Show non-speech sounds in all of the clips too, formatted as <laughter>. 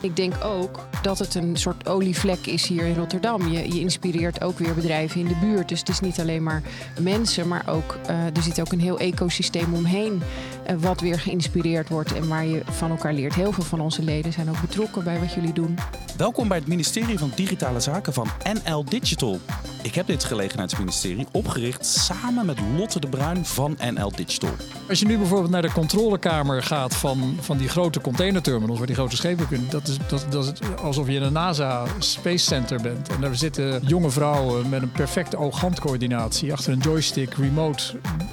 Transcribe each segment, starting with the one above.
Ik denk ook dat het een soort olievlek is hier in Rotterdam. Je, je inspireert ook weer bedrijven in de buurt. Dus het is niet alleen maar mensen, maar ook uh, er zit ook een heel ecosysteem omheen. Uh, wat weer geïnspireerd wordt en waar je van elkaar leert. Heel veel van onze leden zijn ook betrokken bij wat jullie doen. Welkom bij het ministerie van Digitale Zaken van NL Digital. Ik heb dit gelegenheidsministerie opgericht samen met Lotte de Bruin van NL Digital. Als je nu bijvoorbeeld naar de controlekamer gaat van, van die grote containerterminals, waar die grote schepen kunnen, dat is, dat, dat is alsof je in een NASA Space Center bent. En daar zitten jonge vrouwen met een perfecte oog-handcoördinatie. Achter een joystick, remote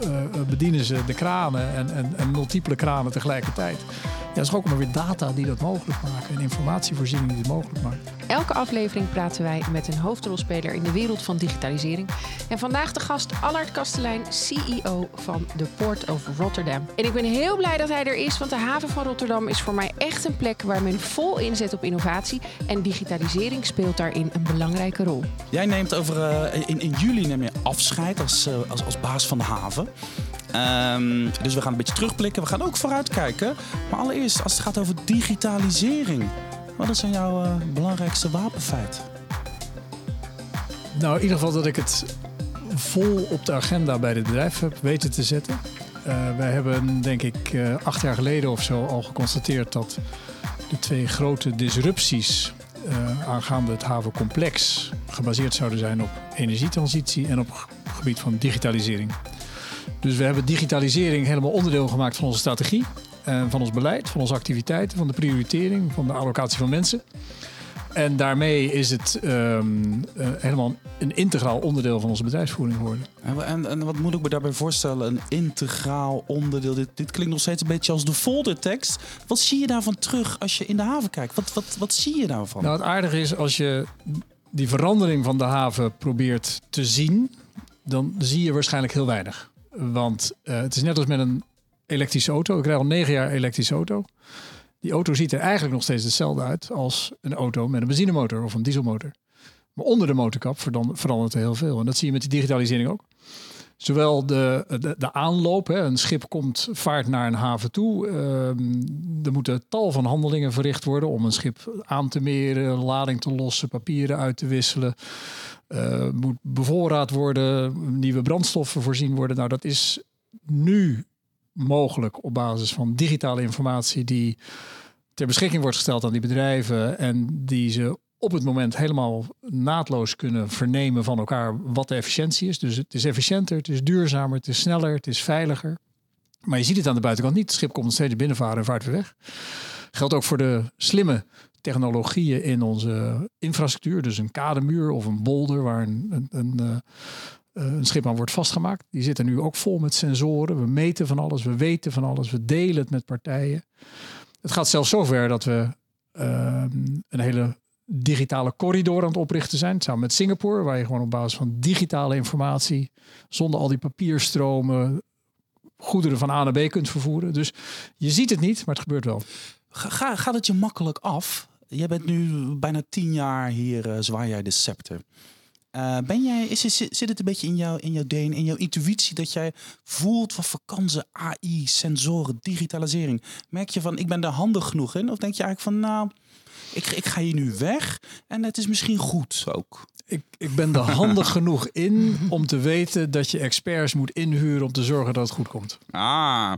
uh, bedienen ze de kranen en, en, en multiple kranen tegelijkertijd. Ja, dat is ook maar weer data die dat mogelijk maken en informatievoorziening die het mogelijk maakt. Elke aflevering praten wij met een hoofdrolspeler in de wereld van digitalisering. En vandaag de gast Allard Kastelein, CEO van de Port of Rotterdam. En ik ben heel blij dat hij er is, want de haven van Rotterdam is voor mij echt een plek waar men vol inzet op innovatie. En digitalisering speelt daarin een belangrijke rol. Jij neemt over, uh, in, in juli neem je afscheid als, uh, als, als baas van de haven. Um, dus we gaan een beetje terugblikken. We gaan ook vooruitkijken. Maar allereerst, als het gaat over digitalisering. Wat is dan jouw uh, belangrijkste wapenfeit? Nou, in ieder geval dat ik het vol op de agenda bij dit bedrijf heb weten te zetten. Uh, wij hebben, denk ik, uh, acht jaar geleden of zo al geconstateerd dat de twee grote disrupties aangaande het havencomplex gebaseerd zouden zijn op energietransitie en op het gebied van digitalisering. Dus we hebben digitalisering helemaal onderdeel gemaakt van onze strategie, uh, van ons beleid, van onze activiteiten, van de prioritering, van de allocatie van mensen. En daarmee is het um, uh, helemaal een integraal onderdeel van onze bedrijfsvoering geworden. En, en, en, wat moet ik me daarbij voorstellen? Een integraal onderdeel. Dit, dit, klinkt nog steeds een beetje als de foldertekst. Wat zie je daarvan terug als je in de haven kijkt? Wat, wat, wat zie je daarvan? Nou, het aardige is als je die verandering van de haven probeert te zien, dan zie je waarschijnlijk heel weinig. Want uh, het is net als met een elektrische auto. Ik rijd al negen jaar elektrische auto. Die auto ziet er eigenlijk nog steeds hetzelfde uit als een auto met een benzinemotor of een dieselmotor. Maar onder de motorkap verandert er heel veel. En dat zie je met die digitalisering ook. Zowel de, de, de aanloop, hè, een schip komt, vaart naar een haven toe. Uh, er moeten tal van handelingen verricht worden om een schip aan te meren, lading te lossen, papieren uit te wisselen. Uh, moet bevoorraad worden, nieuwe brandstoffen voorzien worden. Nou, dat is nu mogelijk op basis van digitale informatie die ter beschikking wordt gesteld aan die bedrijven en die ze op het moment helemaal naadloos kunnen vernemen van elkaar wat de efficiëntie is. Dus het is efficiënter, het is duurzamer, het is sneller, het is veiliger. Maar je ziet het aan de buitenkant niet. Het schip komt steeds binnenvaren en vaart weer weg. Geldt ook voor de slimme technologieën in onze infrastructuur. Dus een kademuur of een bolder waar een, een, een, uh, een schip aan wordt vastgemaakt. Die zitten nu ook vol met sensoren. We meten van alles, we weten van alles, we delen het met partijen. Het gaat zelfs zover dat we uh, een hele digitale corridor aan het oprichten zijn. Samen met Singapore, waar je gewoon op basis van digitale informatie, zonder al die papierstromen, goederen van A naar B kunt vervoeren. Dus je ziet het niet, maar het gebeurt wel. Ga, gaat het je makkelijk af? Jij bent nu bijna tien jaar hier, uh, zwaai jij de scepter. Uh, ben jij, is, zit het een beetje in, jou, in jouw DNA, in jouw intuïtie, dat jij voelt wat kansen AI, sensoren, digitalisering? Merk je van, ik ben daar handig genoeg in? Of denk je eigenlijk van, nou, ik, ik ga hier nu weg en het is misschien goed ook. Ik, ik ben er handig <laughs> genoeg in om te weten dat je experts moet inhuren om te zorgen dat het goed komt. Ah,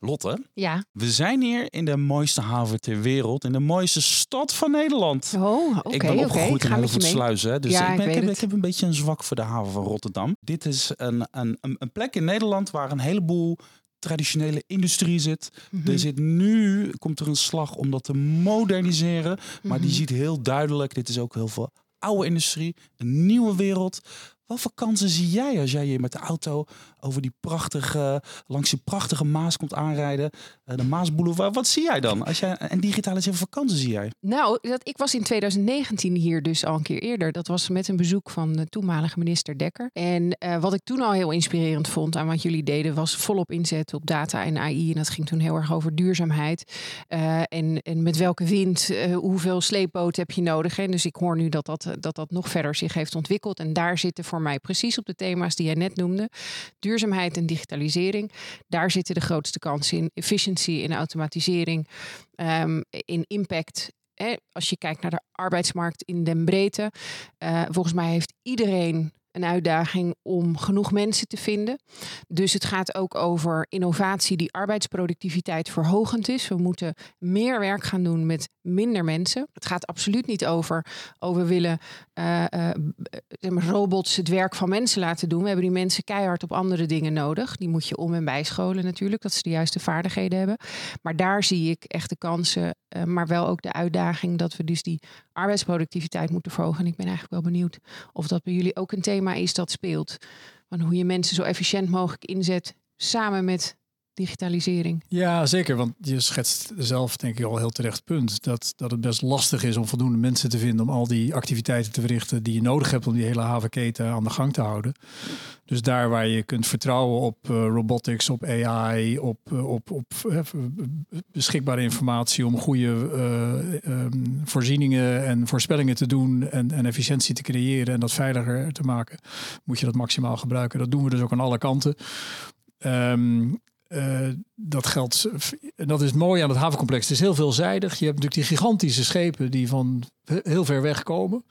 Lotte. Ja. We zijn hier in de mooiste haven ter wereld, in de mooiste stad van Nederland. Oh, oké. ik ben opgegroeid okay. in Helvoetsluizen, dus ja, ik, ben, ik, ik, heb, het. ik heb een beetje een zwak voor de haven van Rotterdam. Dit is een, een, een plek in Nederland waar een heleboel traditionele industrie zit. Mm -hmm. Er zit nu, komt er een slag om dat te moderniseren. Maar mm -hmm. die ziet heel duidelijk, dit is ook heel veel oude industrie, een nieuwe wereld. Wat voor kansen zie jij als jij hier met de auto over die prachtige, langs die prachtige Maas komt aanrijden? De Maasboulevard. Wat zie jij dan? Als jij, en digitaliseren, wat voor kansen zie jij? Nou, dat, ik was in 2019 hier dus al een keer eerder. Dat was met een bezoek van de toenmalige minister Dekker. En uh, wat ik toen al heel inspirerend vond aan wat jullie deden, was volop inzet op data en AI. En dat ging toen heel erg over duurzaamheid. Uh, en, en met welke wind, hoeveel sleepboot heb je nodig? En dus ik hoor nu dat dat, dat dat nog verder zich heeft ontwikkeld. En daar zitten voor mij precies op de thema's die jij net noemde. En digitalisering. Daar zitten de grootste kansen in. Efficiëntie, in automatisering, um, in impact als je kijkt naar de arbeidsmarkt in den breedte, uh, volgens mij heeft iedereen een uitdaging om genoeg mensen te vinden. Dus het gaat ook over innovatie die arbeidsproductiviteit verhogend is. We moeten meer werk gaan doen met minder mensen. Het gaat absoluut niet over, oh we willen uh, uh, robots het werk van mensen laten doen. We hebben die mensen keihard op andere dingen nodig. Die moet je om en bijscholen natuurlijk, dat ze de juiste vaardigheden hebben. Maar daar zie ik echt de kansen, uh, maar wel ook de uitdaging dat we dus die arbeidsproductiviteit moeten verhogen. En ik ben eigenlijk wel benieuwd of dat bij jullie ook een thema is dat speelt. Van hoe je mensen zo efficiënt mogelijk inzet samen met digitalisering. Ja, zeker. Want je schetst zelf, denk ik, al heel terecht punt. Dat, dat het best lastig is om voldoende mensen te vinden om al die activiteiten te verrichten die je nodig hebt om die hele havenketen aan de gang te houden. Dus daar waar je kunt vertrouwen op uh, robotics, op AI, op, uh, op, op uh, beschikbare informatie om goede um, voorzieningen en voorspellingen te doen en, en efficiëntie te creëren en dat veiliger te maken, moet je dat maximaal gebruiken. Dat doen we dus ook aan alle kanten. Um, uh, dat geldt. En dat is mooi aan het havencomplex. Het is heel veelzijdig. Je hebt natuurlijk die gigantische schepen die van heel ver weg komen.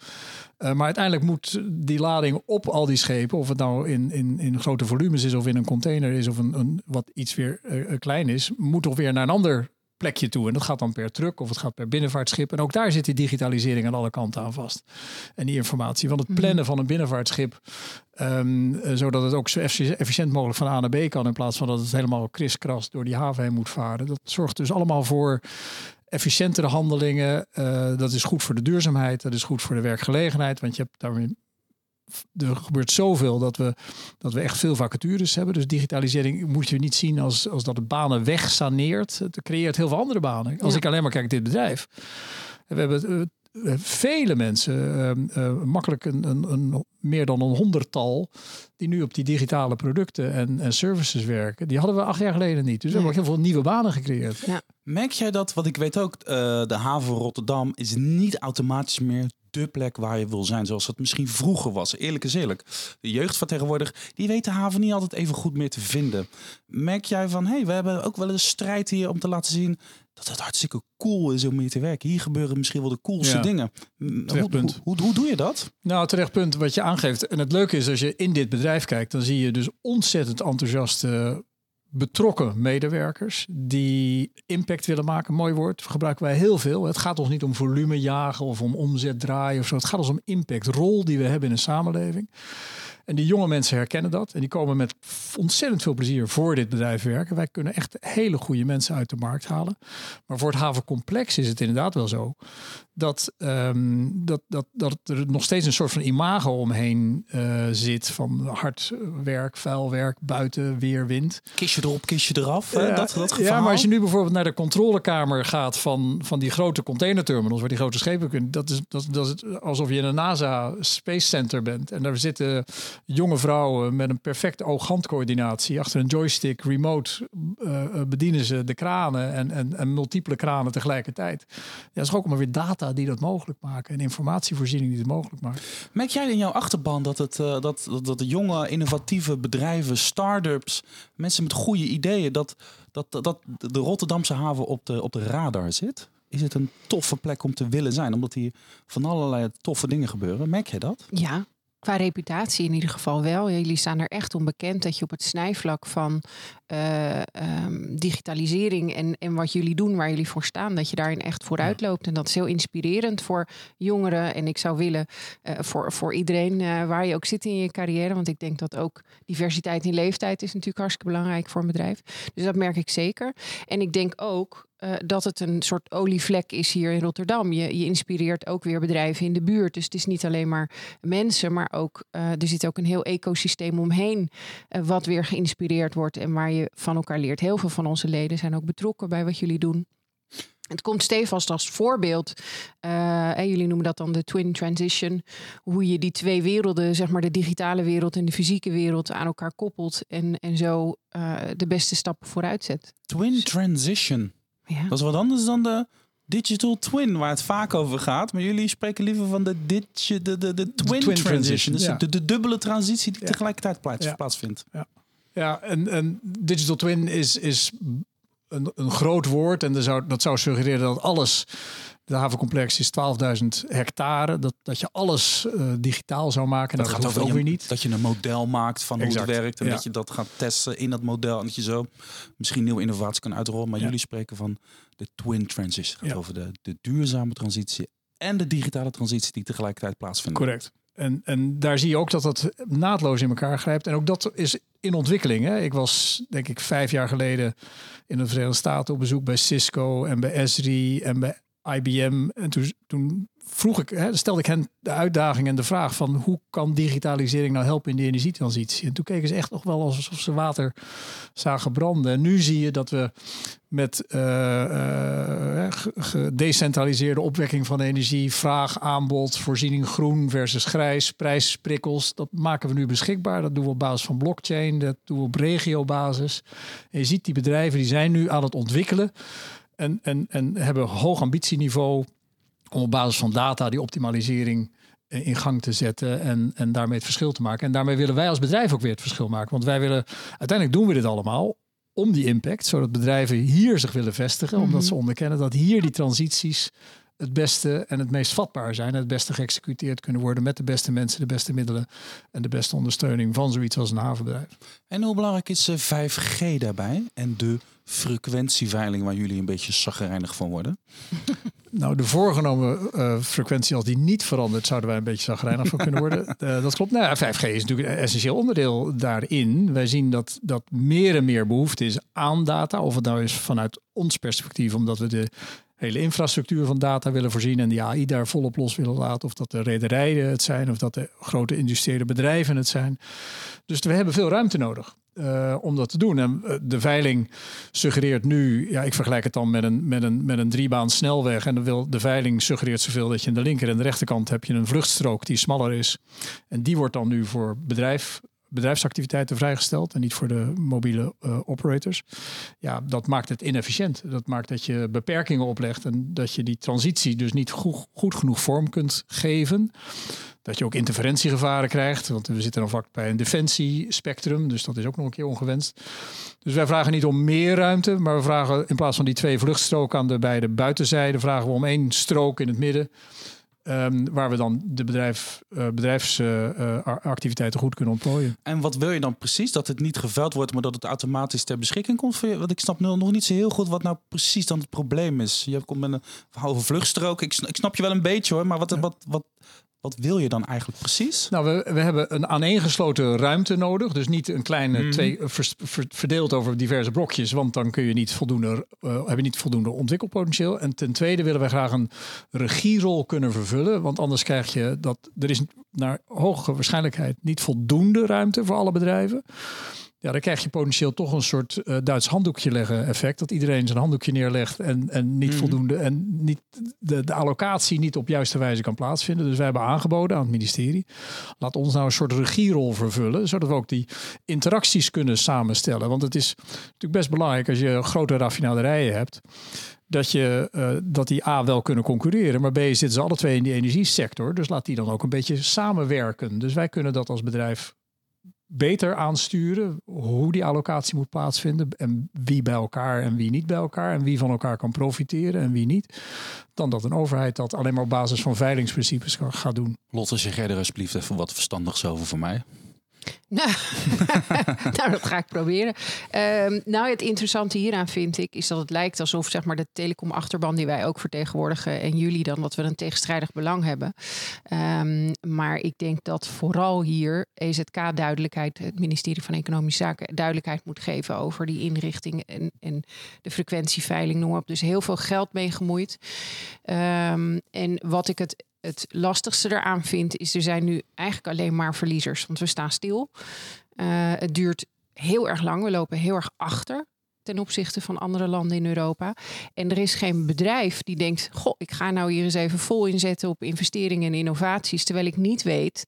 Uh, maar uiteindelijk moet die lading op al die schepen, of het nou in, in, in grote volumes is of in een container is of een, een wat iets weer uh, klein is, moet toch weer naar een ander plekje toe. En dat gaat dan per truck of het gaat per binnenvaartschip. En ook daar zit die digitalisering aan alle kanten aan vast. En die informatie. Want het mhm. plannen van een binnenvaartschip, um, zodat het ook zo efficiënt mogelijk van A naar B kan, in plaats van dat het helemaal kriskras door die haven heen moet varen. Dat zorgt dus allemaal voor efficiëntere handelingen. Uh, dat is goed voor de duurzaamheid. Dat is goed voor de werkgelegenheid. Want je hebt daarmee er gebeurt zoveel dat we, dat we echt veel vacatures hebben. Dus digitalisering moet je niet zien als, als dat het banen wegsaneert. Het creëert heel veel andere banen. Als ik alleen maar kijk dit bedrijf. We hebben uh, vele mensen, uh, uh, makkelijk een, een, een, meer dan een honderdtal, die nu op die digitale producten en, en services werken. Die hadden we acht jaar geleden niet. Dus we hebben ook heel veel nieuwe banen gecreëerd. Ja. Merk jij dat, wat ik weet ook, de haven van Rotterdam is niet automatisch meer de plek waar je wil zijn, zoals het misschien vroeger was. Eerlijk is eerlijk. De jeugd van tegenwoordig, die weet de haven niet altijd even goed meer te vinden. Merk jij van, hé, hey, we hebben ook wel een strijd hier om te laten zien dat het hartstikke cool is om hier te werken. Hier gebeuren misschien wel de coolste dingen. Hoe, hoe, hoe, hoe, doe je dat? Nou, terecht punt wat je aangeeft. En het leuke is, als je in dit bedrijf kijkt, dan zie je dus ontzettend enthousiaste betrokken medewerkers die impact willen maken. Mooi woord, gebruiken wij heel veel. Het gaat ons niet om volume jagen of om omzet draaien of zo. Het gaat ons om impact, rol die we hebben in een samenleving. En die jonge mensen herkennen dat. En die komen met ontzettend veel plezier voor dit bedrijf werken. Wij kunnen echt hele goede mensen uit de markt halen. Maar voor het havencomplex is het inderdaad wel zo dat, um, dat, dat, dat er nog steeds een soort van imago omheen uh, zit van hard werk, vuil werk, buiten, weer, wind. Kistje erop, kistje eraf. Uh, dat, dat ja, maar als je nu bijvoorbeeld naar de controlekamer gaat van, van die grote containerterminals, waar die grote schepen kunnen, dat is, dat, dat is alsof je in een NASA Space Center bent. En daar zitten jonge vrouwen met een perfecte oog-handcoördinatie. Achter een joystick, remote, uh, bedienen ze de kranen en, en, en multiple kranen tegelijkertijd. Ja, dat is ook maar weer data die dat mogelijk maken en informatievoorziening die het mogelijk maakt. Merk jij in jouw achterban dat, het, uh, dat, dat, de jonge innovatieve bedrijven, start-ups, mensen met goede ideeën, dat, dat, dat de Rotterdamse haven op de, op de radar zit? Is het een toffe plek om te willen zijn, omdat hier van allerlei toffe dingen gebeuren? Merk jij dat? Ja, Qua reputatie in ieder geval wel. Jullie staan er echt onbekend dat je op het snijvlak van uh, um, digitalisering en, en wat jullie doen, waar jullie voor staan, dat je daarin echt vooruit loopt. En dat is heel inspirerend voor jongeren. En ik zou willen uh, voor, voor iedereen uh, waar je ook zit in je carrière. Want ik denk dat ook diversiteit in leeftijd is natuurlijk hartstikke belangrijk voor een bedrijf. Dus dat merk ik zeker. En ik denk ook uh, dat het een soort olievlek is hier in Rotterdam. Je, je inspireert ook weer bedrijven in de buurt. Dus het is niet alleen maar mensen, maar ook uh, er zit ook een heel ecosysteem omheen. Uh, wat weer geïnspireerd wordt en waar je van elkaar leert. Heel veel van onze leden zijn ook betrokken bij wat jullie doen. Het komt stevast als voorbeeld. En jullie noemen dat dan de twin transition. Hoe je die twee werelden, zeg maar de digitale wereld en de fysieke wereld, aan elkaar koppelt. En, en zo de beste stappen vooruit zet. Twin transition. Ja. Dat is wat anders dan de digital twin, waar het vaak over gaat. Maar jullie spreken liever van de, digi, de, de, de twin, transition. Dus ja. de, de dubbele transitie die Ja. tegelijkertijd plaats, Ja. plaatsvindt. Ja, en, en digital twin is, is een, een groot woord. En dat zou, dat zou suggereren dat alles, de havencomplex is 12.000 hectare, dat, dat je alles eh, digitaal zou maken. Dat Nou, gaat dat hoeft over ook weer niet. dat je een model maakt van hoe het werkt. En ja. dat je dat gaat testen in dat model. En dat je zo misschien nieuwe innovaties kan uitrollen. Maar Ja. jullie spreken van de twin transition. Het gaat over de, de duurzame transitie en de digitale transitie die tegelijkertijd plaatsvinden. Correct. En, en daar zie je ook dat dat naadloos in elkaar grijpt. En ook dat is in ontwikkeling. Hè. Ik was, denk ik, vijf jaar geleden in de Verenigde Staten op bezoek bij Cisco en bij Esri en bij IBM. En toen, vroeg ik, hè, stelde ik hen de uitdaging en de vraag van hoe kan digitalisering nou helpen in de energietransitie? En toen keken ze echt nog wel alsof ze water zagen branden. En nu zie je dat we met ge- gedecentraliseerde opwekking van energie, vraag, aanbod, voorziening groen versus grijs, prijsprikkels, dat maken we nu beschikbaar. Dat doen we op basis van blockchain, dat doen we op regiobasis. En je ziet die bedrijven die zijn nu aan het ontwikkelen en, en, en hebben hoog ambitieniveau om op basis van data die optimalisering eh, in gang te zetten en, en daarmee het verschil te maken. En daarmee willen wij als bedrijf ook weer het verschil maken. Want wij willen, uiteindelijk doen we dit allemaal om die impact, zodat bedrijven hier zich willen vestigen, omdat Mhm. ze onderkennen dat hier die transities het beste en het meest vatbaar zijn. Het beste geëxecuteerd kunnen worden met de beste mensen, de beste middelen en de beste ondersteuning van zoiets als een havenbedrijf. En hoe belangrijk is eh, 5G daarbij? En de frequentieveiling waar jullie een beetje zagrijnig van worden? <laughs> Nou, de voorgenomen eh, frequentie, als die niet verandert, zouden wij een beetje zagrijnig van kunnen worden. <laughs> Eh, dat klopt. Nou, ja, 5G is natuurlijk een essentieel onderdeel daarin. Wij zien dat, dat meer en meer behoefte is aan data. Of het nou is vanuit ons perspectief, omdat we de hele infrastructuur van data willen voorzien en die AI daar volop los willen laten. Of dat de rederijen het zijn, of dat de grote industriële bedrijven het zijn. Dus we hebben veel ruimte nodig. eh, om dat te doen. En eh, de veiling suggereert nu, ja, ik vergelijk het dan met een, met een, met een driebaan snelweg. En dan wil, de veiling suggereert zoveel dat je aan de linker en de rechterkant heb je een vluchtstrook die smaller is. En die wordt dan nu voor bedrijf, bedrijfsactiviteiten vrijgesteld en niet voor de mobiele eh, operators. Ja, dat maakt het inefficiënt. Dat maakt dat je beperkingen oplegt en dat je die transitie dus niet goed, genoeg vorm kunt geven. Dat je ook interferentiegevaren krijgt, want we zitten dan vak bij een defensiespectrum, dus dat is ook nog een keer ongewenst. Dus wij vragen niet om meer ruimte, maar we vragen in plaats van die twee vluchtstroken aan de beide buitenzijden, vragen we om één strook in het midden. Ehm, waar we dan de bedrijf, eh, bedrijfsactiviteiten goed kunnen ontplooien. En wat wil je dan precies? Dat het niet geveld wordt, maar dat het automatisch ter beschikking komt voor je? Want ik snap nu nog niet zo heel goed wat nou precies dan het probleem is. Je komt met een verhaal over vluchtstrook. Ik, ik snap je wel een beetje hoor, maar wat, wat, wat, wat wil je dan eigenlijk precies? Nou, we, we hebben een aaneengesloten ruimte nodig. Dus niet een kleine Mhm. twee eh, vers- ver- verdeeld over diverse blokjes. Want dan kun je niet voldoende, eh heb je niet voldoende ontwikkelpotentieel. En ten tweede willen wij graag een regierol kunnen vervullen. Want anders krijg je dat er is naar hoge waarschijnlijkheid niet voldoende ruimte voor alle bedrijven. Ja, dan krijg je potentieel toch een soort eh, Duits handdoekje leggen effect. Dat iedereen zijn handdoekje neerlegt en, en niet Mhm. voldoende en niet de, de allocatie niet op juiste wijze kan plaatsvinden. Dus wij hebben aangeboden aan het ministerie. Laat ons nou een soort regierol vervullen, zodat we ook die interacties kunnen samenstellen. Want het is natuurlijk best belangrijk als je grote raffinaderijen hebt. Dat, je, eh, dat die A wel kunnen concurreren, maar B zitten ze alle twee in die energiesector. Dus laat die dan ook een beetje samenwerken. Dus wij kunnen dat als bedrijf beter aansturen hoe die allocatie moet plaatsvinden en wie bij elkaar en wie niet bij elkaar en wie van elkaar kan profiteren en wie niet, dan dat een overheid dat alleen maar op basis van veilingsprincipes gaat doen. Lotte, zeg jij er alsjeblieft even wat verstandigs over voor mij. <laughs> Nou, dat ga ik proberen. Ehm, nou, het interessante hieraan vind ik is dat het lijkt alsof zeg maar, de telecom-achterban die wij ook vertegenwoordigen en jullie dan, dat we een tegenstrijdig belang hebben. Ehm, maar ik denk dat vooral hier EZK duidelijkheid, het ministerie van Economische Zaken, duidelijkheid moet geven over die inrichting en, en de frequentieveiling, noem op. Dus heel veel geld mee gemoeid. Ehm, en wat ik het het lastigste eraan vind, is er zijn nu eigenlijk alleen maar verliezers. Want we staan stil. Eh, het duurt heel erg lang. We lopen heel erg achter ten opzichte van andere landen in Europa. En er is geen bedrijf die denkt: Goh, ik ga nou hier eens even vol inzetten op investeringen en innovaties, terwijl ik niet weet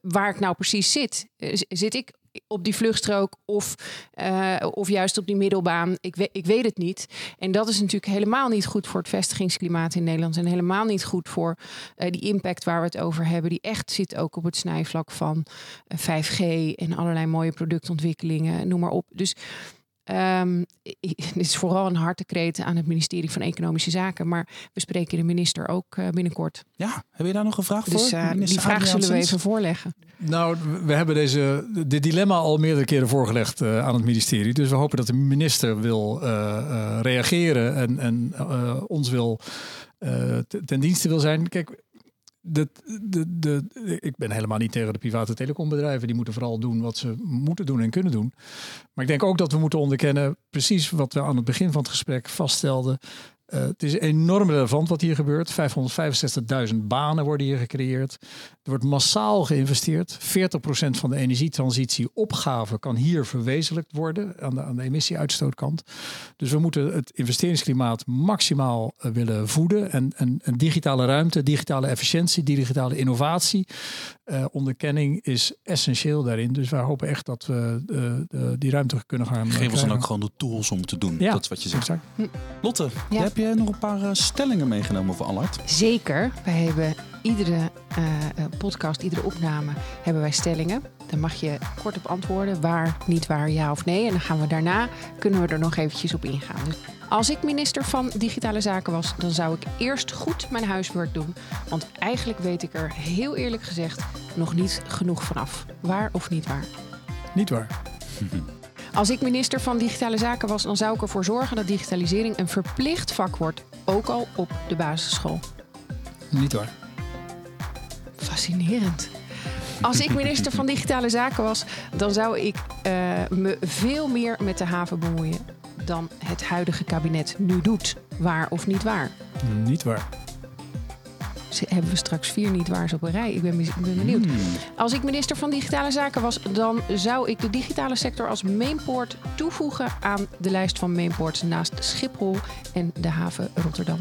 waar ik nou precies zit. Eh, Zit ik op die vluchtstrook of, uh, of juist op die middelbaan. Ik, we, ik weet het niet. En dat is natuurlijk helemaal niet goed voor het vestigingsklimaat in Nederland. En helemaal niet goed voor uh, die impact waar we het over hebben. Die echt zit ook op het snijvlak van 5G en allerlei mooie productontwikkelingen, noem maar op. Dus Um, dit is vooral een hartekreet aan het ministerie van Economische Zaken. Maar we spreken de minister ook uh, binnenkort. Ja, heb je daar nog een vraag dus, voor? Uh, die vraag zullen we even voorleggen. Nou, we hebben deze, dit dilemma al meerdere keren voorgelegd uh, aan het ministerie. Dus we hopen dat de minister wil reageren en, en ons wil ten dienste wil zijn. Kijk, de, de, ik ben helemaal niet tegen de private telecombedrijven. Die moeten vooral doen wat ze moeten doen en kunnen doen. Maar ik denk ook dat we moeten onderkennen, precies wat we aan het begin van het gesprek vaststelden. Uh, het is enorm relevant wat hier gebeurt. 565.000 banen worden hier gecreëerd. Er wordt massaal geïnvesteerd. 40% van de energietransitieopgave kan hier verwezenlijkt worden aan de, aan de emissieuitstootkant. Dus we moeten het investeringsklimaat maximaal uh, willen voeden. En, en, en, digitale ruimte, digitale efficiëntie, digitale innovatie, uh, onderkenning is essentieel daarin. Dus wij hopen echt dat we die ruimte kunnen gaan. Geef ons dan ook gewoon de tools om te doen. Ja, dat is wat je zegt. Exact. Lotte, ja. heb je nog een paar uh, stellingen meegenomen voor Allard? Zeker. Wij hebben iedere uh, podcast, iedere opname, hebben wij stellingen. Dan mag je kort op antwoorden, waar, niet waar, ja of nee. En dan gaan we daarna, kunnen we er nog eventjes op ingaan. Dus als ik minister van Digitale Zaken was, dan zou ik eerst goed mijn huiswerk doen. Want eigenlijk weet ik er heel eerlijk gezegd nog niet genoeg vanaf. Waar of niet waar? Niet waar. <laughs> Als ik minister van Digitale Zaken was, dan zou ik ervoor zorgen dat digitalisering een verplicht vak wordt, ook al op de basisschool. Niet waar. Fascinerend. Als ik minister van Digitale Zaken was, dan zou ik uh, me veel meer met de haven bemoeien dan het huidige kabinet nu doet. Waar of niet waar? Niet waar hebben we straks vier niet waars op een rij. Ik ben, ben benieuwd. Hmm. Als ik minister van Digitale Zaken was, dan zou ik de digitale sector als mainport toevoegen aan de lijst van mainports naast Schiphol en de haven Rotterdam.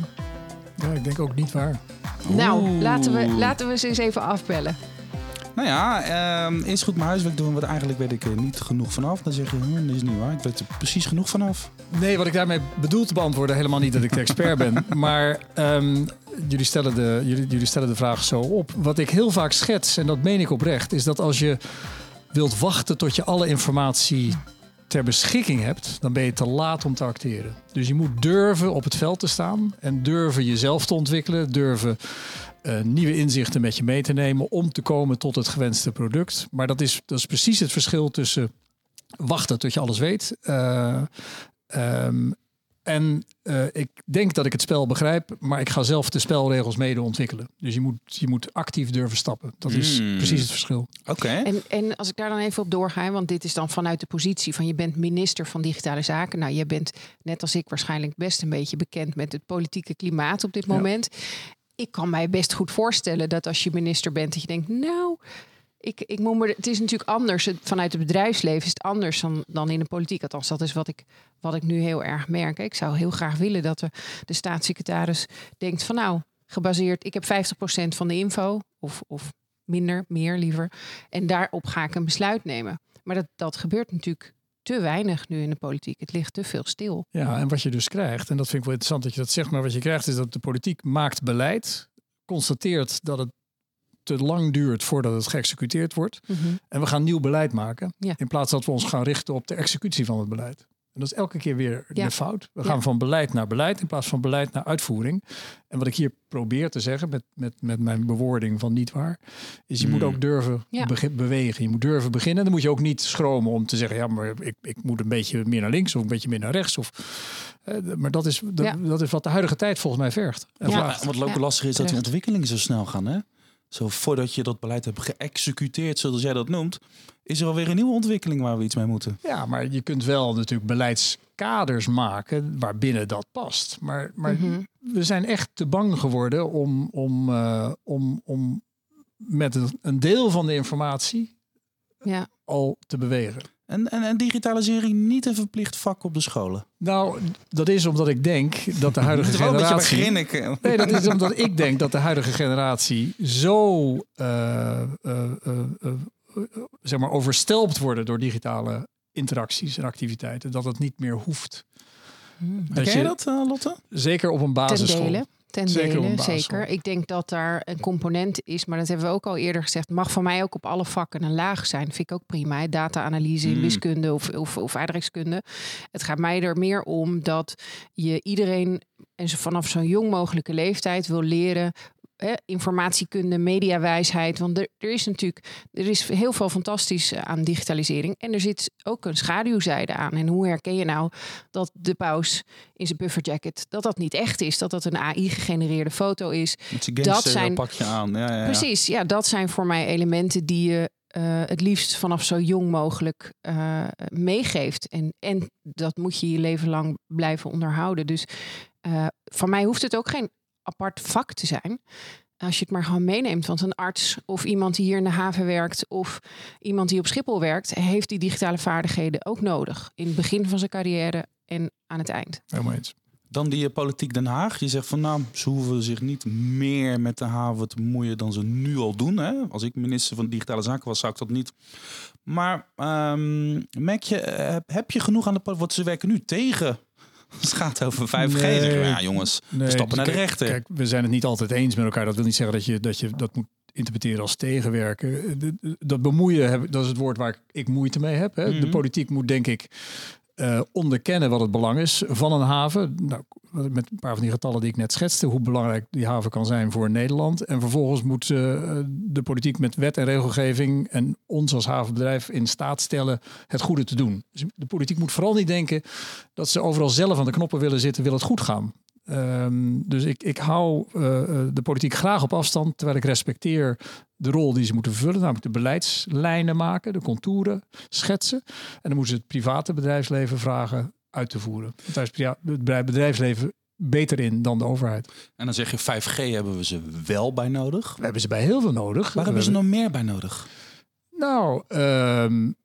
Ja, ik denk ook niet waar. Nou, laten we, laten we ze eens even afbellen. Nou ja, uh, eerst goed mijn huiswerk doen, want eigenlijk weet ik er niet genoeg vanaf. Dan zeg je, hm, dat is niet waar, ik weet er precies genoeg vanaf. Nee, wat ik daarmee bedoel te beantwoorden, helemaal niet dat ik de expert ben. <laughs> maar um, jullie, stellen de, jullie, jullie stellen de vraag zo op. Wat ik heel vaak schets, en dat meen ik oprecht, is dat als je wilt wachten tot je alle informatie ter beschikking hebt, dan ben je te laat om te acteren. Dus je moet durven op het veld te staan en durven jezelf te ontwikkelen, durven uh, nieuwe inzichten met je mee te nemen om te komen tot het gewenste product. Maar dat is, dat is precies het verschil tussen wachten tot je alles weet. Uh, um, en uh, ik denk dat ik het spel begrijp, maar ik ga zelf de spelregels mede ontwikkelen. Dus je moet, je moet actief durven stappen. Dat is mm. precies het verschil. Oké. En, en als ik daar dan even op doorga, want dit is dan vanuit de positie van je bent minister van Digitale Zaken. Nou, je bent net als ik waarschijnlijk best een beetje bekend met het politieke klimaat op dit moment. Ja ik kan mij best goed voorstellen dat als je minister bent, dat je denkt, nou, ik, ik moet het is natuurlijk anders. Vanuit het bedrijfsleven is het anders dan, dan in de politiek. Althans, dat is wat ik, wat ik nu heel erg merk. Ik zou heel graag willen dat de, de staatssecretaris denkt van nou, gebaseerd, ik heb 50% van de info, of, of minder, meer liever. En daarop ga ik een besluit nemen. Maar dat, dat gebeurt natuurlijk te weinig nu in de politiek. Het ligt te veel stil. Ja, en wat je dus krijgt, en dat vind ik wel interessant dat je dat zegt, maar wat je krijgt is dat de politiek maakt beleid, constateert dat het te lang duurt voordat het geëxecuteerd wordt. Mm -hmm. En we gaan nieuw beleid maken. Ja. In plaats dat we ons gaan richten op de executie van het beleid. En dat is elke keer weer ja. de fout. We gaan van beleid naar beleid in plaats van beleid naar uitvoering. En wat ik hier probeer te zeggen met, met, met mijn bewoording van niet waar, is je moet Hmm. ook durven be bewegen. Je moet durven beginnen. Dan moet je ook niet schromen om te zeggen, ja, maar ik, ik moet een beetje meer naar links of een beetje meer naar rechts. Of, uh, maar dat is, dat, Ja. dat is wat de huidige tijd volgens mij vergt. En Ja. Ja, wat ook Ja, lastig is dat die ontwikkelingen zo snel gaan. Hè? Zo voordat je dat beleid hebt geëxecuteerd, zoals jij dat noemt, is er alweer een nieuwe ontwikkeling waar we iets mee moeten. Ja, maar je kunt wel natuurlijk beleidskaders maken waarbinnen dat past. Maar, maar Mhm. we zijn echt te bang geworden om, om, eh, om, om met een, een deel van de informatie Ja. al te bewegen. En, en, en digitalisering niet een verplicht vak op de scholen. Nou, dat is omdat ik denk dat de <laughs> huidige Moet wel een beetje bij generatie... grinniken. Nee, dat is omdat ik denk dat de huidige generatie zo eh, eh, eh, eh, zeg maar overstelpt worden door digitale interacties en activiteiten. Dat het niet meer hoeft. Hmm. Ken je dat, uh, Lotte? Zeker op een basisschool. Ten zeker zeker. Ik denk dat daar een component is, maar dat hebben we ook al eerder gezegd. Mag voor mij ook op alle vakken een laag zijn. Vind ik ook prima. Data-analyse in hmm. wiskunde of, of, of aardrijkskunde. Het gaat mij er meer om dat je iedereen en ze vanaf zo'n jong mogelijke leeftijd wil leren informatiekunde, mediawijsheid. Want er, er, is natuurlijk er is heel veel fantastisch eh, aan digitalisering. En er zit ook een schaduwzijde aan. En hoe herken je nou dat de paus in zijn bufferjacket, dat dat niet echt is, dat dat een AI-gegenereerde foto is. dat zijn pakje aan. Ja, ja, ja. Precies, ja, dat zijn voor mij elementen die je uh, het liefst vanaf zo jong mogelijk uh, meegeeft. En, en dat moet je je leven lang blijven onderhouden. Dus uh, van mij hoeft het ook geen apart vak te zijn. Als je het maar gewoon meeneemt. Want een arts of iemand die hier in de haven werkt of iemand die op Schiphol werkt, heeft die digitale vaardigheden ook nodig. In het begin van zijn carrière en aan het eind. Helemaal eens. Dan die eh, politiek Den Haag. Je zegt van nou, ze hoeven zich niet meer met de haven te moeien dan ze nu al doen. Hè? Als ik minister van Digitale Zaken was, zou ik dat niet. Maar um, merk je, eh, heb je genoeg aan de politiek? Want ze werken nu tegen het gaat over 5G. Nee, ja, jongens, we stappen naar de rechter. Kijk, we zijn het niet altijd eens met elkaar. Dat wil niet zeggen dat je dat, je dat moet interpreteren als tegenwerken. Dat bemoeien, dat is het woord waar ik moeite mee heb. Hè. De mhm. politiek moet denk ik uh, onderkennen wat het belang is van een haven. Nou, met een paar van die getallen die ik net schetste, hoe belangrijk die haven kan zijn voor Nederland. En vervolgens moet uh, de politiek met wet en regelgeving en ons als havenbedrijf in staat stellen het goede te doen. Dus de politiek moet vooral niet denken dat ze overal zelf aan de knoppen willen zitten, wil het goed gaan. Um, dus ik, ik hou uh, de politiek graag op afstand, terwijl ik respecteer de rol die ze moeten vervullen, namelijk de beleidslijnen maken, de contouren schetsen. En dan moeten ze het private bedrijfsleven vragen uit te voeren. daar is het bedrijfsleven beter in dan de overheid. En dan zeg je 5G hebben we ze wel bij nodig? We hebben ze bij heel veel nodig. Waar hebben ze nog meer bij nodig? Nou, um,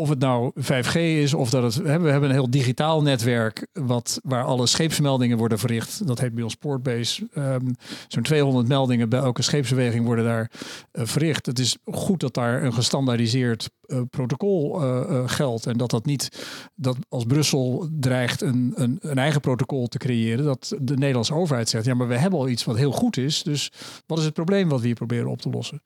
of het nou 5G is of dat het. We hebben een heel digitaal netwerk wat, waar alle scheepsmeldingen worden verricht. Dat heet bij ons Portbase. Um, Zo'n 200 meldingen bij elke scheepsbeweging worden daar uh, verricht. Het is goed dat daar een gestandaardiseerd uh, protocol uh, geldt. En dat dat niet, dat als Brussel dreigt een, een, een, eigen protocol te creëren, dat de Nederlandse overheid zegt: ja, maar we hebben al iets wat heel goed is. Dus wat is het probleem wat we hier proberen op te lossen?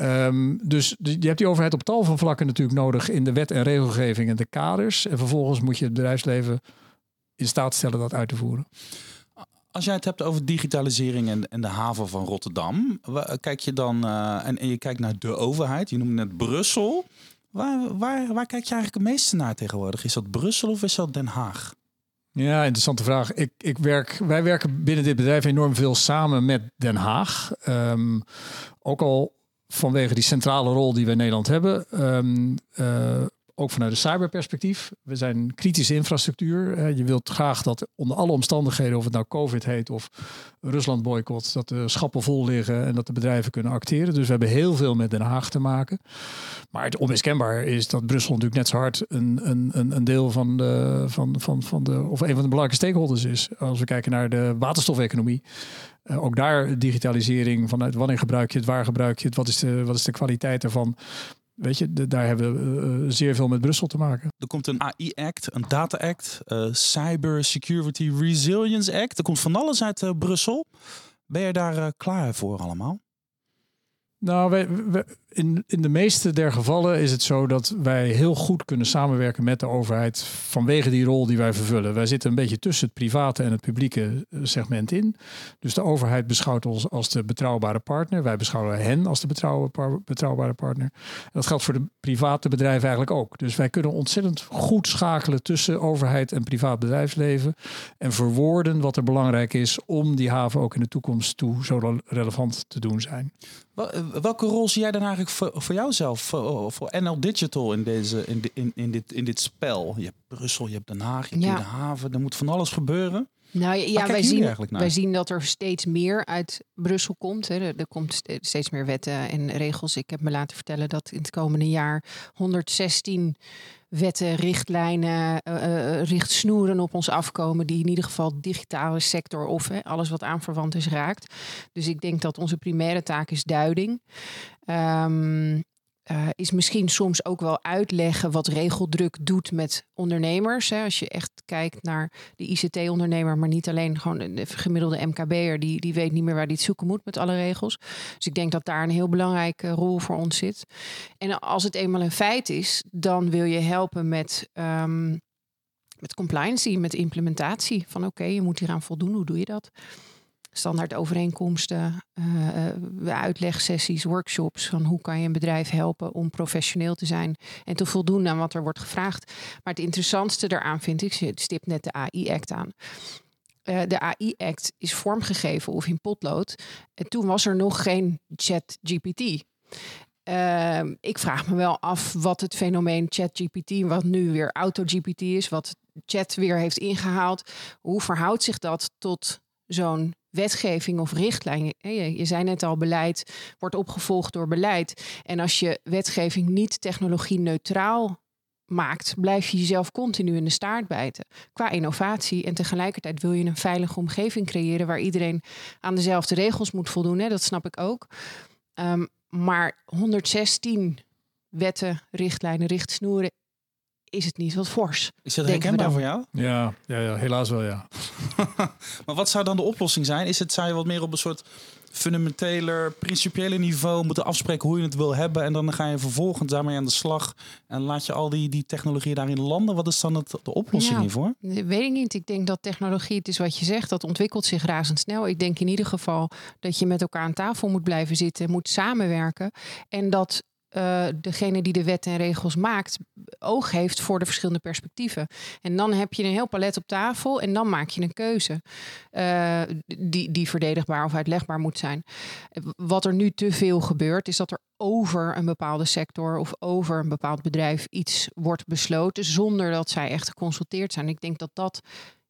Um, dus je hebt die overheid op tal van vlakken natuurlijk nodig in de wet en regelgeving en de kaders. En vervolgens moet je het bedrijfsleven in staat stellen dat uit te voeren. Als jij het hebt over digitalisering en, en de haven van Rotterdam, kijk je dan uh, en, en, je kijkt naar de overheid, je noemde net Brussel. Waar, waar, waar kijk je eigenlijk het meeste naar tegenwoordig? Is dat Brussel of is dat Den Haag? Ja, interessante vraag. Ik, ik werk, wij werken binnen dit bedrijf enorm veel samen met Den Haag. Um, ook al vanwege die centrale rol die we in Nederland hebben. Um, uh, ook vanuit een cyberperspectief. We zijn kritische infrastructuur. je wilt graag dat onder alle omstandigheden, of het nou COVID heet of Rusland boycott, dat de schappen vol liggen en dat de bedrijven kunnen acteren. Dus we hebben heel veel met Den Haag te maken. Maar het onmiskenbaar is dat Brussel natuurlijk net zo hard een, een, een deel van de, van, van, van de, of een van de belangrijke stakeholders is. Als we kijken naar de waterstofeconomie. Uh, ook daar digitalisering vanuit wanneer gebruik je het, waar gebruik je het, wat is de, wat is de kwaliteit ervan. Weet je, daar hebben we uh, zeer veel met Brussel te maken. Er komt een AI-act, een Data-act, uh, Cyber Security Resilience Act. Er komt van alles uit Brussel. Ben je daar klaar voor allemaal? Nou, wij, in, in de meeste der gevallen is het zo dat wij heel goed kunnen samenwerken met de overheid vanwege die rol die wij vervullen. Wij zitten een beetje tussen het private en het publieke eh, segment in. Dus de overheid beschouwt ons als de betrouwbare partner. Wij beschouwen hen als de betrouwbare partner. Dat geldt voor de private bedrijven eigenlijk ook. Dus wij kunnen ontzettend goed schakelen tussen overheid en privaat bedrijfsleven. En verwoorden wat er belangrijk is om die haven ook in de toekomst toe zo relevant te doen zijn. Eh, welke rol zie jij dan eigenlijk voor, voor jouzelf, voor, voor NL Digital in, deze, in, in, in, dit, in dit spel? Je hebt Brussel, je hebt Den Haag, je hebt de haven, er moet van alles gebeuren. Nou ja, wij, zien, wij zien dat er steeds meer uit Brussel komt. Hè. Er, er komt ste- steeds meer wetten en regels. Ik heb me laten vertellen dat in het komende jaar 116 wetten, richtlijnen, eh, richtsnoeren op ons afkomen. Die in ieder geval de digitale sector of hè, alles wat aanverwant is raakt. Dus ik denk dat onze primaire taak is duiding. Ehm, eh, is misschien soms ook wel uitleggen wat regeldruk doet met ondernemers. Hè. Als je echt kijkt naar de ICT-ondernemer, maar niet alleen gewoon de gemiddelde MKB'er, die, die weet niet meer waar die het zoeken moet met alle regels. Dus ik denk dat daar een heel belangrijke rol voor ons zit. En als het eenmaal een feit is, dan wil je helpen met, ehm, met compliancy, met implementatie. Van oké, je moet hieraan voldoen, hoe doe je dat? Standaard overeenkomsten, eh, uitlegsessies, workshops van hoe kan je een bedrijf helpen om professioneel te zijn en te voldoen aan wat er wordt gevraagd. Maar het interessantste daaraan vind ik, je stipt net de AI-act aan. Eh, de AI-act is vormgegeven of in potlood. En toen was er nog geen chat-GPT. Ehm, ik vraag me wel af wat het fenomeen ChatGPT, wat nu weer AutoGPT is, wat chat weer heeft ingehaald, hoe verhoudt zich dat tot zo'n wetgeving of richtlijn? Hè, Je, zei net al, beleid wordt opgevolgd door beleid. En als je wetgeving niet technologie-neutraal maakt, blijf je jezelf continu in de staart bijten qua innovatie. En tegelijkertijd wil je een veilige omgeving creëren waar iedereen aan dezelfde regels moet voldoen. Dat snap ik ook. Ehm, maar 116 wetten, richtlijnen, richtsnoeren is het niet wat fors. Is dat herkenbaar voor jou? Ja, ja, ja, helaas wel ja. <laughs> Maar wat zou dan de oplossing zijn? Is het, zou je wat meer op een soort fundamenteler, principiële niveau moeten afspreken hoe je het wil hebben en dan ga je vervolgens daarmee aan de slag en laat je al die, die technologieën daarin landen? Wat is dan het, de oplossing Ja. hiervoor? Weet ik niet. Ik denk dat technologie, het is wat je zegt, dat ontwikkelt zich razendsnel. Ik denk in ieder geval dat je met elkaar aan tafel moet blijven zitten, moet samenwerken. En dat eh, degene die de wetten en regels maakt, oog heeft voor de verschillende perspectieven. En dan heb je een heel palet op tafel en dan maak je een keuze eh, die, die verdedigbaar of uitlegbaar moet zijn. Wat er nu te veel gebeurt, is dat er over een bepaalde sector of over een bepaald bedrijf iets wordt besloten zonder dat zij echt geconsulteerd zijn. Ik denk dat dat,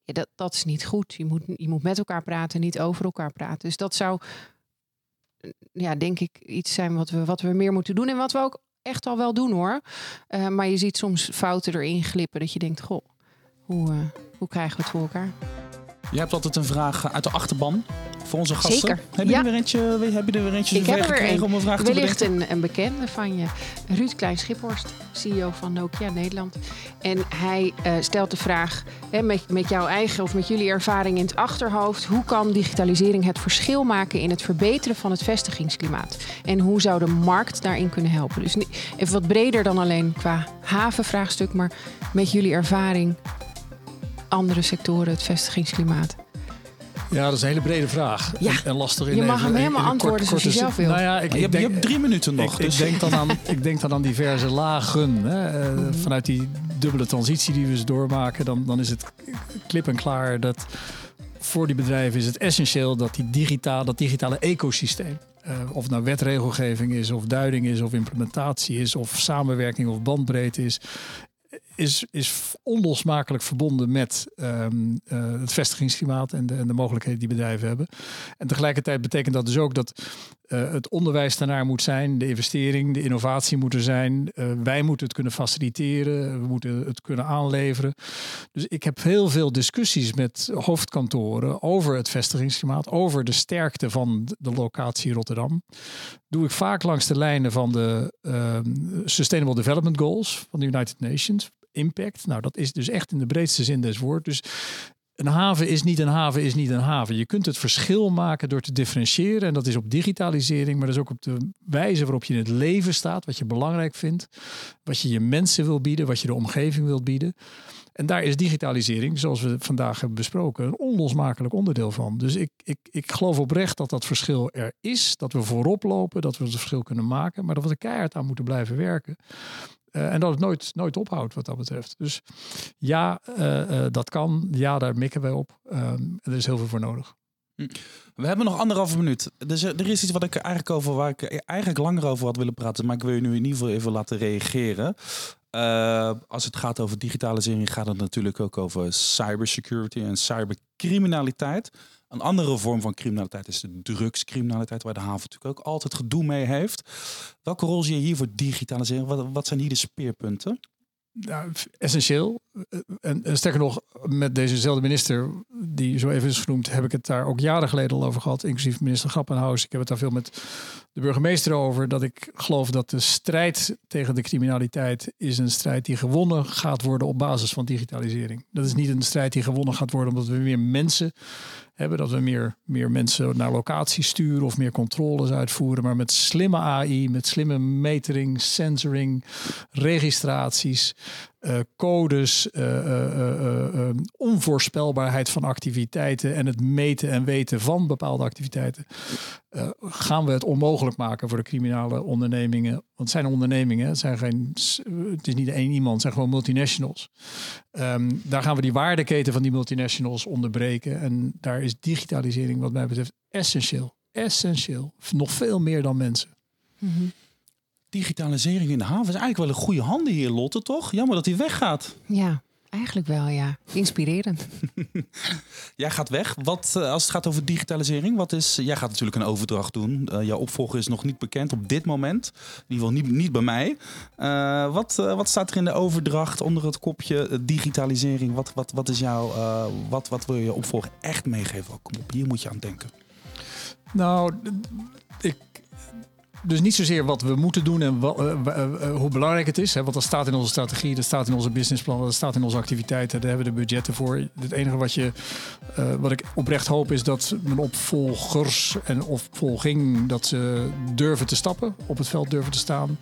ja, dat, dat is niet goed. Je moet, je moet met elkaar praten, niet over elkaar praten. Dus dat zou, eh, ja, denk ik, iets zijn wat we, wat we meer moeten doen en wat we ook echt al wel doen hoor. Eh, maar je ziet soms fouten erin glippen dat je denkt, goh, hoe, eh, hoe krijgen we het voor elkaar? Je hebt altijd een vraag uit de achterban voor onze gasten. Zeker, Heb je, ja. er weer eentje, heb je er weer eentje Ik heb er een. om een vraag te Wellicht een, een bekende van je, Ruud Klein-Schiphorst, CEO van Nokia Nederland. En hij eh, stelt de vraag, hè, met, met jouw eigen of met jullie ervaring in het achterhoofd, hoe kan digitalisering het verschil maken in het verbeteren van het vestigingsklimaat? En hoe zou de markt daarin kunnen helpen? Dus even wat breder dan alleen qua havenvraagstuk, maar met jullie ervaring, andere sectoren, het vestigingsklimaat. Ja, dat is een hele brede vraag. Ja. En, en lastig in Je mag even- hem helemaal antwoorden kort- zoals je zelf wil. Nou ja, ik, je, ik hebt, denk, je hebt drie minuten nog. ik, dus ik, denk dan aan, <laughs> ik denk dan aan diverse lagen. Hè, eh, Mhm. Vanuit die dubbele transitie die we dus doormaken, dan, dan is het klip en klaar dat voor die bedrijven is het essentieel dat die digitale, dat digitale ecosysteem, eh, of het nou wetregelgeving is, of duiding is, of implementatie is, of samenwerking of bandbreedte is, is, is onlosmakelijk verbonden met ehm, eh, het vestigingsklimaat en de, en de mogelijkheden die bedrijven hebben. En tegelijkertijd betekent dat dus ook dat eh, het onderwijs daarnaar moet zijn, de investering, de innovatie moet er zijn. Eh, wij moeten het kunnen faciliteren, we moeten het kunnen aanleveren. Dus ik heb heel veel discussies met hoofdkantoren over het vestigingsklimaat, over de sterkte van de- locatie Rotterdam. Doe ik vaak langs de lijnen van de ehm, Sustainable Development Goals van de United Nations. Impact. Nou, dat is dus echt in de breedste zin des woord. Dus een haven is niet een haven, is niet een haven. Je kunt het verschil maken door te differentiëren. En dat is op digitalisering, maar dat is ook op de wijze waarop je in het leven staat. Wat je belangrijk vindt. Wat je je mensen wil bieden, wat je de omgeving wilt bieden. En daar is digitalisering, zoals we vandaag hebben besproken, een onlosmakelijk onderdeel van. Dus ik, ik, ik geloof oprecht dat dat verschil er is. Dat we voorop lopen, dat we het verschil kunnen maken. Maar dat we er keihard aan moeten blijven werken. Eh, en dat het nooit, nooit ophoudt wat dat betreft. Dus ja, eh, eh, dat kan. Ja, daar mikken wij op. Ehm, er is heel veel voor nodig. We hebben nog anderhalve minuut. Er is iets wat ik eigenlijk over waar ik eigenlijk langer over had willen praten, maar ik wil je nu in ieder geval even laten reageren. Uh, als het gaat over digitalisering, gaat het natuurlijk ook over cybersecurity en cybercriminaliteit. Een andere vorm van criminaliteit is de drugscriminaliteit, waar de haven natuurlijk ook altijd gedoe mee heeft. Welke rol zie je hier voor digitalisering? Wat, wat zijn hier de speerpunten? Nou, essentieel. En, en, sterker nog, met dezezelfde minister, die zo even is genoemd, heb ik het daar ook jaren geleden al over gehad, inclusief minister Grappenhuis. Ik heb het daar veel met de burgemeester over, dat ik geloof dat de strijd tegen de criminaliteit is een strijd die gewonnen gaat worden op basis van digitalisering. Dat is niet een strijd die gewonnen gaat worden omdat we meer mensen hebben, dat we meer, meer mensen naar locaties sturen of meer controles uitvoeren, maar met slimme AI, met slimme metering, sensoring, registraties, uh, codes, uh, onvoorspelbaarheid van activiteiten en het meten en weten van bepaalde activiteiten, gaan we het onmogelijk maken voor de criminele ondernemingen. Want het zijn ondernemingen, het, zijn geen, het is niet één iemand, het zijn gewoon multinationals. Um, daar gaan we die waardeketen van die multinationals onderbreken. En daar is digitalisering wat mij betreft essentieel. Essentieel. Nog veel meer dan mensen. Mm digitalisering in de haven is eigenlijk wel een goede handen hier, Lotte, toch? Jammer dat hij weggaat. Ja, eigenlijk wel, ja. Inspirerend. <laughs> jij gaat weg. Wat, eh, als het gaat over digitalisering, wat is... Jij gaat natuurlijk een overdracht doen. Uh, jouw opvolger is nog niet bekend op dit moment. In ieder geval niet, niet bij mij. Uh, wat, wat staat er in de overdracht onder het kopje digitalisering? Wat, wat, wat is jouw... wat, wat wil je opvolger echt meegeven? Oh, kom op, hier moet je aan denken. Nou, ik dus niet zozeer wat we moeten doen en wat, uh, uh, hoe belangrijk het is. Hè, want dat staat in onze strategie, dat staat in onze businessplan, dat staat in onze activiteiten. Daar hebben we de budgetten voor. Het enige wat, je, wat ik oprecht hoop is dat mijn opvolgers en opvolging... dat ze durven te stappen, op het veld durven te staan.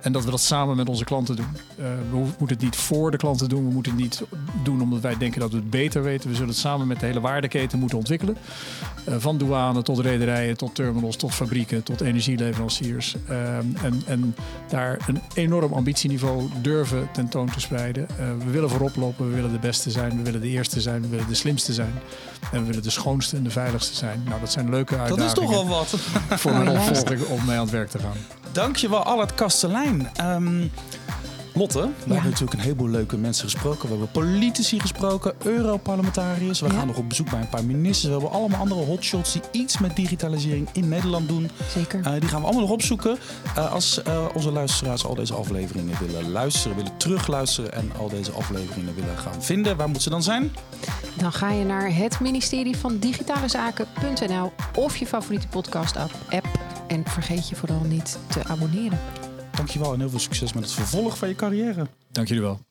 En dat we dat samen met onze klanten doen. Uh, we moeten het niet voor de klanten doen. We moeten het niet doen omdat wij denken dat we het beter weten. We zullen het samen met de hele waardeketen moeten ontwikkelen. Uh, van douane tot rederijen, tot terminals, tot fabrieken, tot energieleveranciers. Uh, en, en, daar een enorm ambitieniveau durven tentoon te spreiden. we willen voorop lopen, we willen de beste zijn, we willen de eerste zijn, we willen de slimste zijn. En we willen de schoonste en de veiligste zijn. Nou, dat zijn leuke uitdagingen. Dat is toch al wat. Voor mijn <laughs> opvolging om mee aan het werk te gaan. Dankjewel, Allard Kastelein. Um, Lotte, we hebben natuurlijk een heleboel leuke mensen gesproken. We hebben politici gesproken, Europarlementariërs. We gaan nog op bezoek bij een paar ministers. We hebben allemaal andere hotshots die iets met digitalisering in Nederland doen. Zeker. Uh, die gaan we allemaal nog opzoeken. Uh, als uh, onze luisteraars al deze afleveringen willen luisteren, willen terugluisteren en al deze afleveringen willen gaan vinden, waar moeten ze dan zijn? Dan ga je naar het ministerie van Digitale Zaken.nl of je favoriete podcast app. En vergeet je vooral niet te abonneren. Dankjewel en heel veel succes met het vervolg van je carrière. Dank jullie wel.